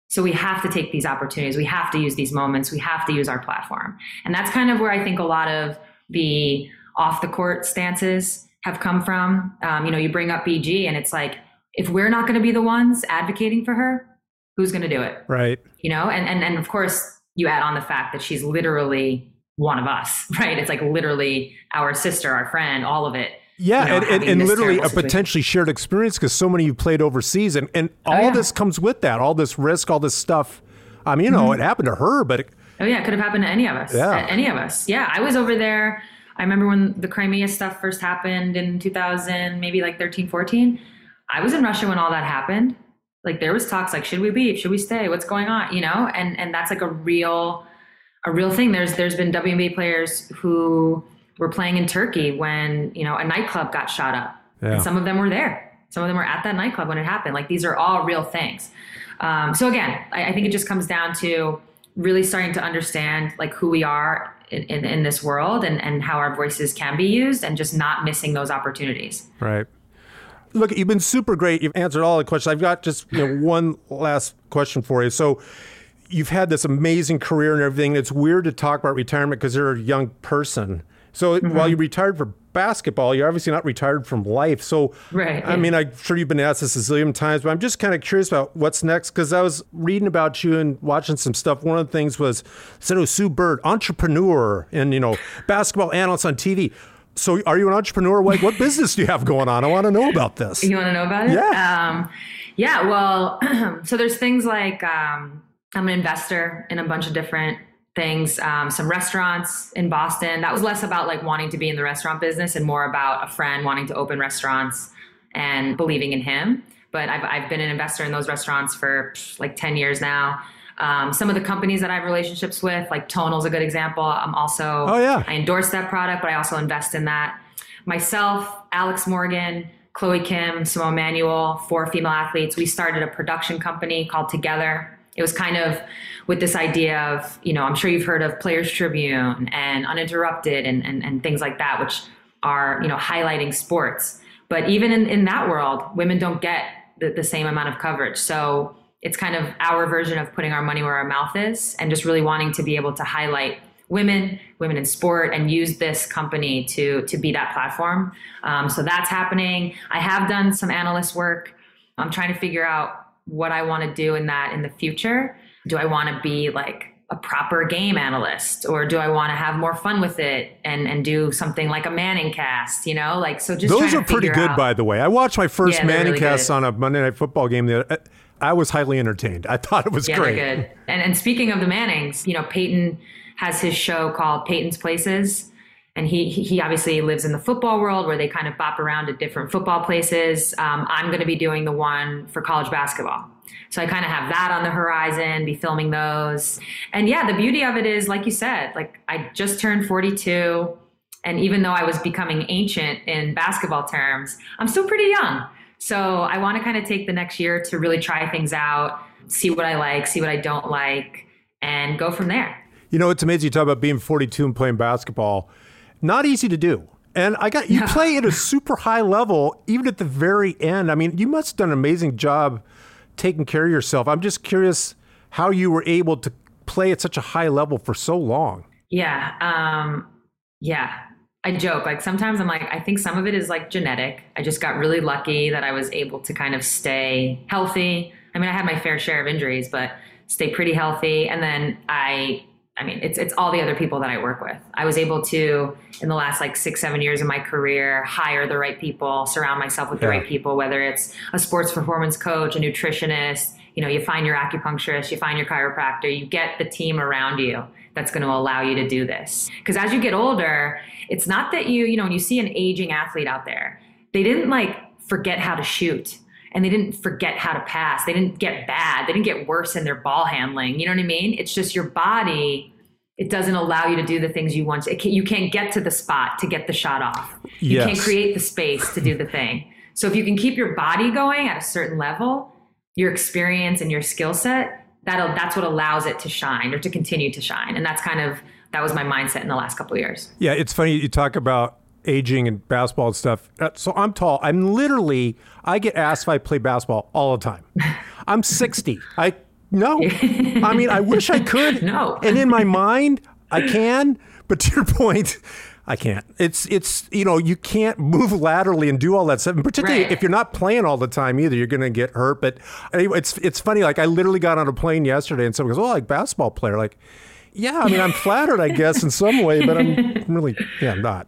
So we have to take these opportunities. We have to use these moments. We have to use our platform. And that's kind of where I think a lot of the off the court stances have come from. Um, you know, you bring up BG and it's like, if we're not going to be the ones advocating for her, who's going to do it? Right. You know, and, and, and of course you add on the fact that she's literally one of us, right? It's like literally our sister, our friend, all of it. Yeah, you know, and, and, and literally a potentially shared experience because so many of you played overseas, and, and oh, all yeah. this comes with that, all this risk, all this stuff. I mean, you know, mm-hmm. it happened to her, but it, Oh yeah, it could have happened to any of us. Yeah. Any of us. Yeah, I was over there. I remember when the Crimea stuff first happened in 2000, maybe like 13, 14. I was in Russia when all that happened. Like there was talks like, should we leave? Should we stay? What's going on? You know, and and that's like a real, a real thing. There's there's been WNBA players who were playing in Turkey when you know a nightclub got shot up, Yeah. and some of them were there. Some of them were at that nightclub when it happened. Like these are all real things. Um, so again, I, I think it just comes down to really starting to understand like who we are in, in, in this world and, and how our voices can be used and just not missing those opportunities. right. Look, you've been super great. You've answered all the questions. I've got just you know, one last question for you. So, you've had this amazing career and everything. It's weird to talk about retirement because you're a young person. So, Mm-hmm. while you retired for basketball, you're obviously not retired from life. So, Right, I mean, I'm sure you've been asked this a zillion times, but I'm just kind of curious about what's next because I was reading about you and watching some stuff. One of the things was said it was Sue Bird, entrepreneur, and you know, basketball analyst on TV. So, are you an entrepreneur? Like, what business do you have going on? I want to know about this. You want to know about it? Yeah. Um, yeah. Well, so there's things like um, I'm an investor in a bunch of different things. Um, some restaurants in Boston. That was less about like wanting to be in the restaurant business and more about a friend wanting to open restaurants and believing in him. But I've, I've been an investor in those restaurants for like 10 years now. Um, some of the companies that I have relationships with, like Tonal's a good example. I'm also, Oh, yeah. I endorse that product, but I also invest in that. Myself, Alex Morgan, Chloe Kim, Simone Manuel, four female athletes, we started a production company called TOGETHXR. It was kind of with this idea of, you know, I'm sure you've heard of Players Tribune and Uninterrupted and, and, and things like that, which are, you know, highlighting sports. But even in, in that world, women don't get the, the same amount of coverage. So it's kind of our version of putting our money where our mouth is and just really wanting to be able to highlight women, women in sport, and use this company to to be that platform. Um, so that's happening. I have done some analyst work. I'm trying to figure out what I want to do in that in the future. Do I want to be like a proper game analyst or do I want to have more fun with it and and do something like a ManningCast, you know? Like so just Those are pretty good out, by the way. I watched my first Yeah, Manning really cast good. on a Monday night football game the other- I was highly entertained. I thought it was Yeah, great. good. And and speaking of the Mannings, you know, Peyton has his show called Peyton's Places. And he he obviously lives in the football world where they kind of bop around at different football places. Um, I'm going to be doing the one for college basketball. So I kind of have that on the horizon, be filming those. And yeah, the beauty of it is, like you said, like I just turned 42. And even though I was becoming ancient in basketball terms, I'm still pretty young. So I want to kind of take the next year to really try things out, see what I like, see what I don't like, and go from there. You know, it's amazing you talk about being 42 and playing basketball. Not easy to do. And I got you play at a super high level, even at the very end. I mean, you must have done an amazing job taking care of yourself. I'm just curious how you were able to play at such a high level for so long. Yeah. Um, yeah. I joke. Like sometimes I'm like, I think some of it is like genetic. I just got really lucky that I was able to kind of stay healthy. I mean, I had my fair share of injuries, but stay pretty healthy. And then I, I mean, it's it's all the other people that I work with. I was able to, in the last like six, seven years of my career, hire the right people, surround myself with the right people. Whether it's a sports performance coach, a nutritionist, you know, you find your acupuncturist, you find your chiropractor, you get the team around you that's going to allow you to do this. Because as you get older, it's not that you, you know, when you see an aging athlete out there, they didn't like forget how to shoot and they didn't forget how to pass. They didn't get bad. They didn't get worse in their ball handling. You know what I mean? It's just your body. It doesn't allow you to do the things you want. It can, you can't get to the spot to get the shot off. You can't create the space to do the thing. So if you can keep your body going at a certain level, your experience and your skill set, that'll that's what allows it to shine or to continue to shine. And that's kind of that was my mindset in the last couple of years. Yeah, it's funny you talk about aging and basketball and stuff. Uh, So I'm tall. I'm literally I get asked if I play basketball all the time. I'm 60. I no. I mean, I wish I could. No. And in my mind, I can, but to your point, I can't. It's it's you know, you can't move laterally and do all that stuff. And particularly Right. if you're not playing all the time either, you're going to get hurt. But anyway, it's it's funny like I literally got on a plane yesterday and someone goes, "Oh, like basketball player." Like yeah, I mean, I'm flattered, I guess, in some way, but I'm really, yeah, I'm not.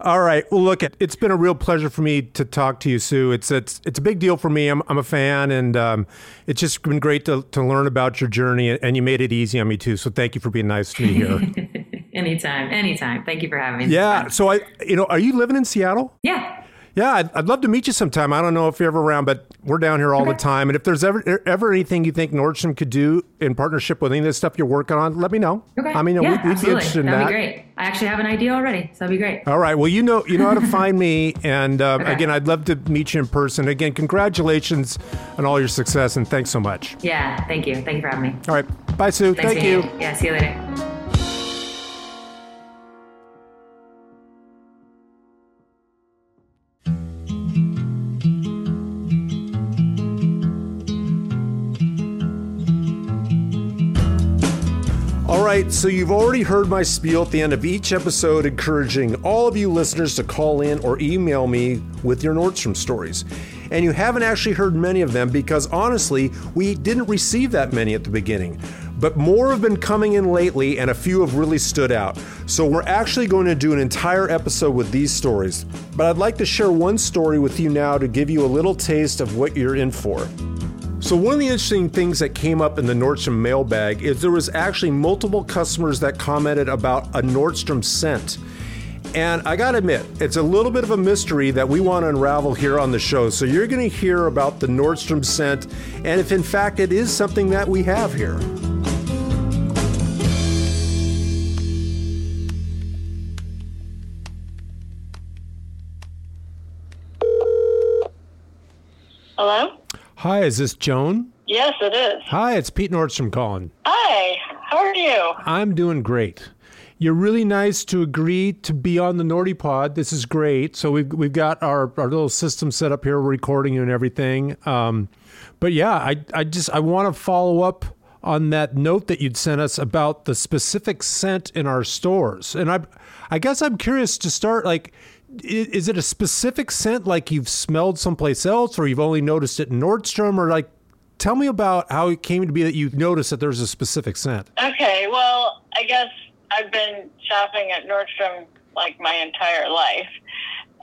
All right. Well, look, it, it's been a real pleasure for me to talk to you, Sue. It's it's it's a big deal for me. I'm I'm a fan, and um, it's just been great to to learn about your journey, and you made it easy on me too. So thank you for being nice to me here. Anytime, anytime. Thank you for having me. yeah. So I, you know, are you living in Seattle? Yeah. Yeah, I'd, I'd love to meet you sometime. I don't know if you're ever around, but we're down here all the time. And if there's ever ever anything you think Nordstrom could do in partnership with any of this stuff you're working on, let me know. Okay. I mean, yeah, we'd, we'd be interested in That'd that. be great. I actually have an idea already, so that'd be great. All right. Well, you know you know how to find me, and um, Okay. again, I'd love to meet you in person. Again, congratulations on all your success, and thanks so much. Yeah. Thank you. Thank you for having me. All right. Bye, Sue. Thanks Thank you. Yeah. See you later. Right, so you've already heard my spiel at the end of each episode, encouraging all of you listeners to call in or email me with your Nordstrom stories. And you haven't actually heard many of them because honestly, we didn't receive that many at the beginning. But more have been coming in lately, and a few have really stood out. So we're actually going to do an entire episode with these stories. But I'd like to share one story with you now to give you a little taste of what you're in for. So one of the interesting things that came up in the Nordstrom mailbag is there was actually multiple customers that commented about a Nordstrom scent. And I got to admit, it's a little bit of a mystery that we want to unravel here on the show. So you're to hear about the Nordstrom scent and if in fact it is something that we have here. Hello? Hi, is this Joan? Yes, it is. Hi, it's Pete Nordstrom calling. Hi, how are you? I'm doing great. You're really nice to agree to be on the Nordy Pod. This is great. So we've we've got our, our little system set up here, recording you and everything. Um, but yeah, I I just I want to follow up on that note that you'd sent us about the specific scent in our stores. And I I guess I'm curious to start like is it a specific scent like you've smelled someplace else or you've only noticed it in Nordstrom or like Tell me about how it came to be that you noticed that there's a specific scent. Okay, well, I guess I've been shopping at Nordstrom like my entire life.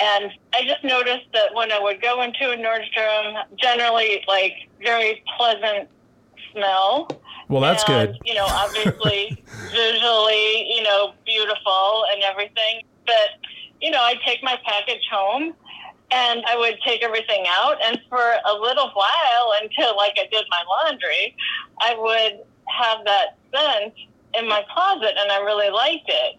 And I just noticed that when I would go into a Nordstrom, generally like very pleasant smell. Well, that's and, good. You know, obviously visually, you know, beautiful and everything. But, you know, I'd take my package home and I would take everything out. And for a little while, until like I did my laundry, I would have that scent in my closet and I really liked it.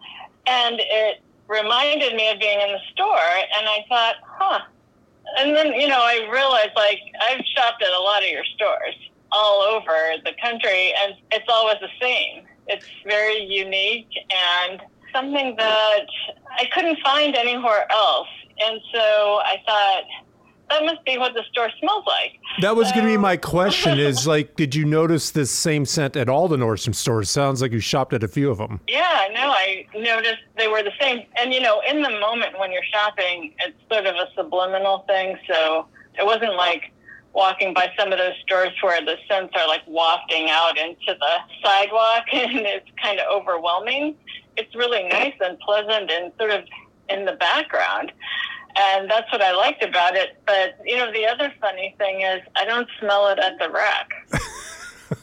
And it reminded me of being in the store. And I thought, huh. And then, you know, I realized like I've shopped at a lot of your stores all over the country and it's always the same. It's very unique and something that I couldn't find anywhere else. And so I thought, that must be what the store smells like. That was going to be my question is like, did you notice this same scent at all the Nordstrom stores? Sounds like you shopped at a few of them. Yeah, no, I noticed they were the same. And, you know, in the moment when you're shopping, it's sort of a subliminal thing. So it wasn't like walking by some of those stores where the scents are like wafting out into the sidewalk and it's kind of overwhelming. It's really nice and pleasant and sort of in the background. And that's what I liked about it. But, you know, the other funny thing is I don't smell it at the rack.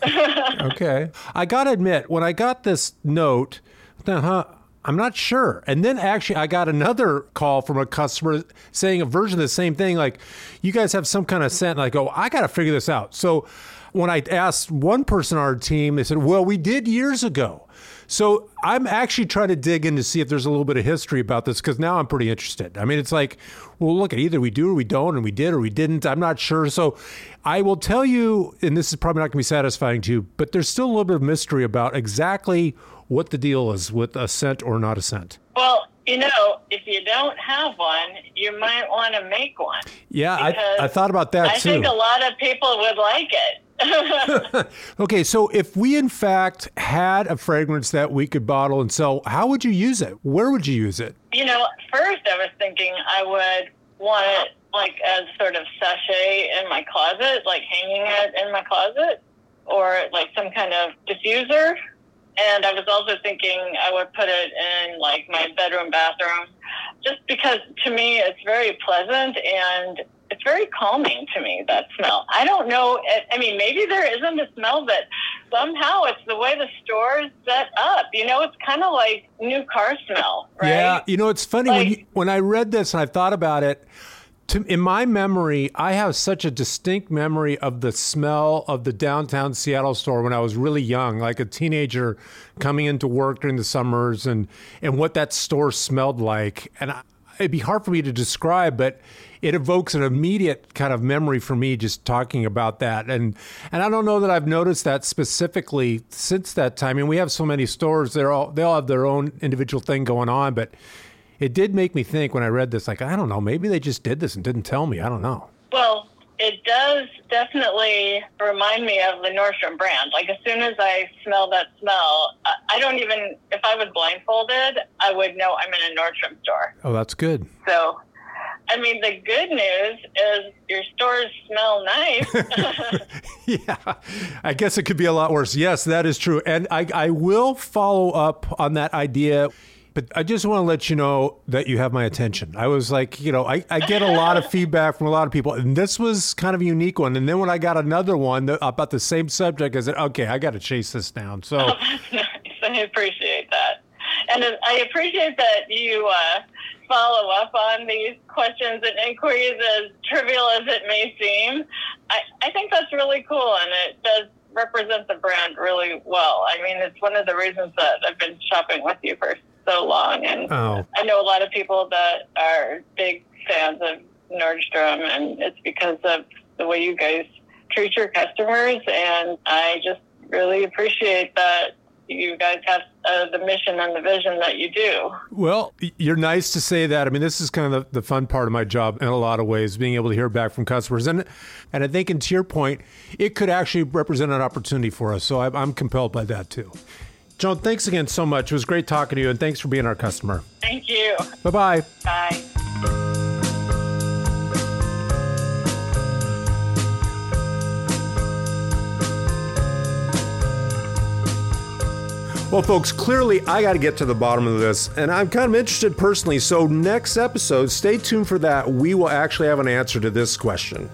Okay. I got to admit, when I got this note, uh-huh, I'm not sure. And then actually, I got another call from a customer saying a version of the same thing. Like, you guys have some kind of scent. And I go, I got to figure this out. So when I asked one person on our team, they said, well, we did years ago. So I'm actually trying to dig in to see if there's a little bit of history about this because now I'm pretty interested. I mean, it's like, well, look, at either we do or we don't, and we did or we didn't. I'm not sure. So I will tell you, and this is probably not going to be satisfying to you, but there's still a little bit of mystery about exactly what the deal is with a scent or not a scent. Well, you know, if you don't have one, you might want to make one. Yeah, I, I thought about that I too. think a lot of people would like it. Okay, so if we in fact had a fragrance that we could bottle and sell, how would you use it? Where would you use it? you know, first I was thinking I would want it like as sort of sachet in my closet, like hanging it in my closet, or like some kind of diffuser. And I was also thinking I would put it in like my bedroom, bathroom, just because to me it's very pleasant and it's very calming to me, that smell. I don't know. I- mean, maybe there isn't a smell, but somehow it's the way the store is set up. You know, it's kind of like new car smell, right? Yeah, you know, it's funny when you, when I read this and I thought about it. To, in my memory, I have such a distinct memory of the smell of the downtown Seattle store when I was really young, like a teenager coming into work during the summers, and and what that store smelled like. And I, it'd be hard for me to describe, but it evokes an immediate kind of memory for me just talking about that. And and I don't know that I've noticed that specifically since that time. I mean, we have so many stores; they're all they all have their own individual thing going on, but it did make me think when I read this, like, I don't know, maybe they just did this and didn't tell me. I don't know. Well, it does definitely remind me of the Nordstrom brand. Like as soon as I smell that smell, I- I don't even, if I was blindfolded, I would know I'm in a Nordstrom store. Oh, that's good. So, I mean, the good news is your stores smell nice. yeah, I guess it could be a lot worse. Yes, that is true. And I, I will follow up on that idea. But I just want to let you know that you have my attention. I was like, you know, I, I get a lot of feedback from a lot of people, and this was kind of a unique one. And then when I got another one that, about the same subject, I said, okay, I got to chase this down. So, That's nice. I appreciate that. And I appreciate that you uh, follow up on these questions and inquiries, as trivial as it may seem. I, I think that's really cool, and it does represent the brand really well. I mean, it's one of the reasons that I've been shopping with you for so long. And oh, I know a lot of people that are big fans of Nordstrom, and it's because of the way you guys treat your customers. And I just really appreciate that you guys have uh, the mission and the vision that you do. Well, you're nice to say that. I mean, this is kind of the, the fun part of my job in a lot of ways, being able to hear back from customers. And and I think, and to your point, it could actually represent an opportunity for us. So I'm, I'm compelled by that too. Joan, thanks again so much. It was great talking to you, and thanks for being our customer. Thank you. Bye bye. Bye. Well, folks, clearly I got to get to the bottom of this, and I'm kind of interested personally. So, next episode, stay tuned for that. We will actually have an answer to this question.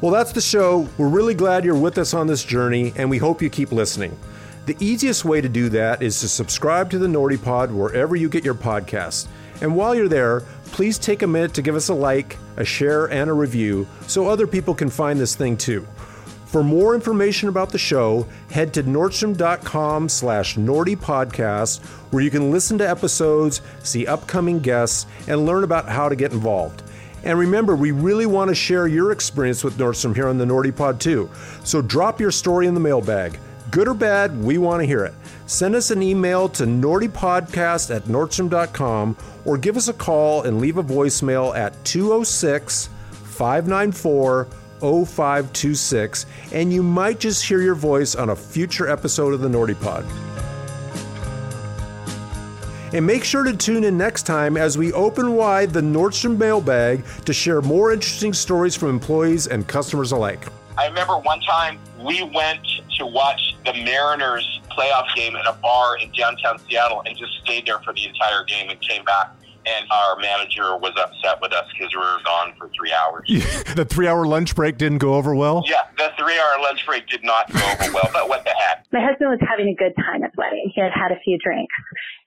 Well, that's the show. We're really glad you're with us on this journey, and we hope you keep listening. The easiest way to do that is to subscribe to the Nordy Pod wherever you get your podcasts. And while you're there, please take a minute to give us a like, a share, and a review so other people can find this thing too. For more information about the show, head to nordstrom.com slash Nordy Podcast, where you can listen to episodes, see upcoming guests, and learn about how to get involved. And remember, we really want to share your experience with Nordstrom here on the Nordy Pod too. So drop your story in the mailbag. Good or bad, we want to hear it. Send us an email to nordypodcast at nordstrom.com or give us a call and leave a voicemail at 206 594 0526, and you might just hear your voice on a future episode of the Nordy Pod. And make sure to tune in next time as we open wide the Nordstrom mailbag to share more interesting stories from employees and customers alike. I remember one time we went to watch the Mariners playoff game in a bar in downtown Seattle and just stayed there for the entire game and came back and our manager was upset with us because we were gone for three hours. the three hour lunch break didn't go over well? Yeah, the three hour lunch break did not go over well, but what the heck? My husband was having a good time at the wedding. He had had a few drinks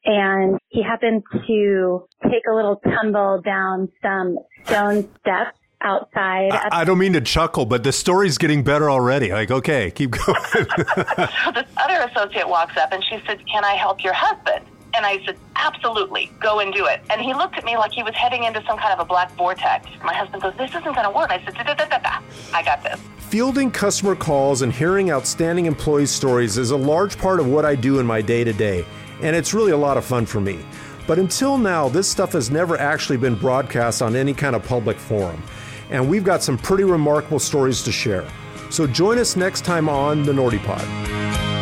and he happened to take a little tumble down some stone steps outside. I, I, don't mean to chuckle, but the story's getting better already. Like, okay, keep going. so this other associate walks up and she said, Can I help your husband? And I said, absolutely, go and do it. And he looked at me like he was heading into some kind of a black vortex. My husband goes, this isn't going to work. I said, da, da, da, da, I got this. Fielding customer calls and hearing outstanding employee stories is a large part of what I do in my day to day, and it's really a lot of fun for me. But until now, this stuff has never actually been broadcast on any kind of public forum. And we've got some pretty remarkable stories to share. So join us next time on the Nordy Pod.